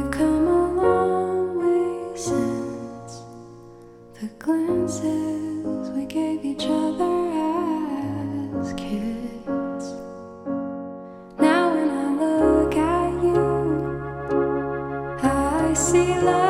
We've come a long way since the glances we gave each other as kids. Now, when I look at you, I see love.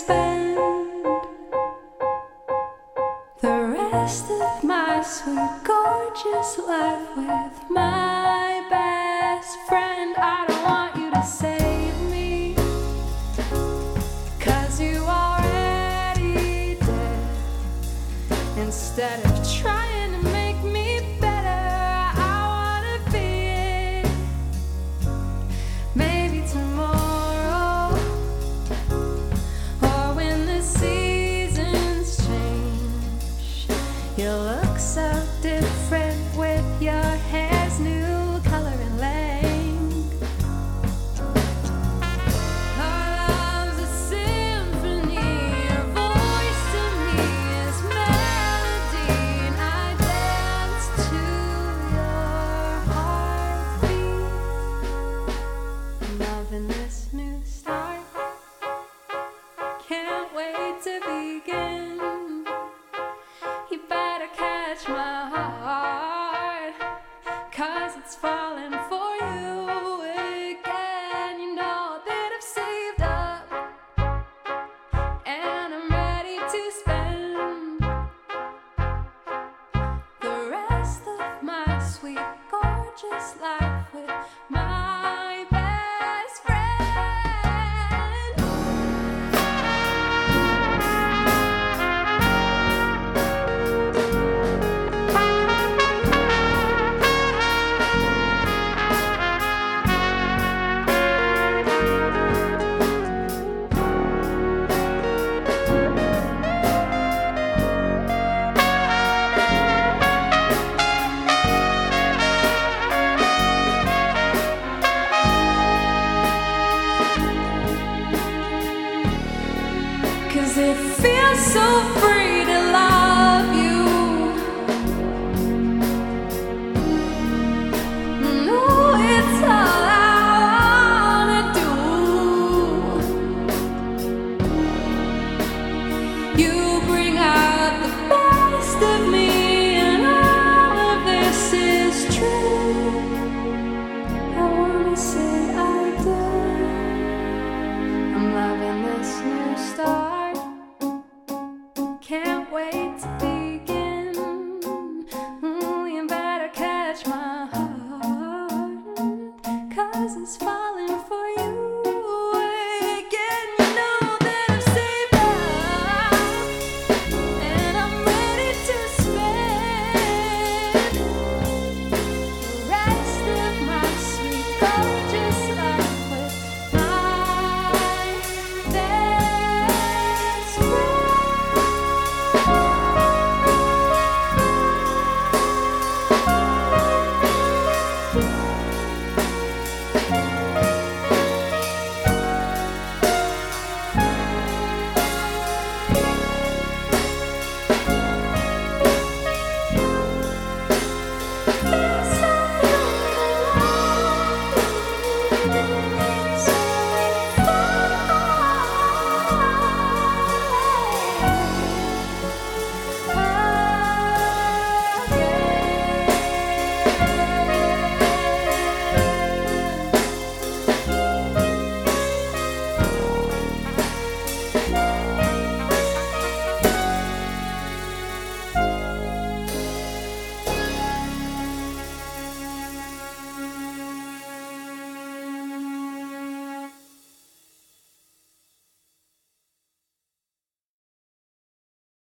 spend the rest of my sweet, gorgeous life with my best friend. I don't want you to save me, cause you already did. Instead of trying to begin. You better catch my heart, cause it's falling for you again. You know that I've saved up, and I'm ready to spend the rest of my sweet, gorgeous life It feels so free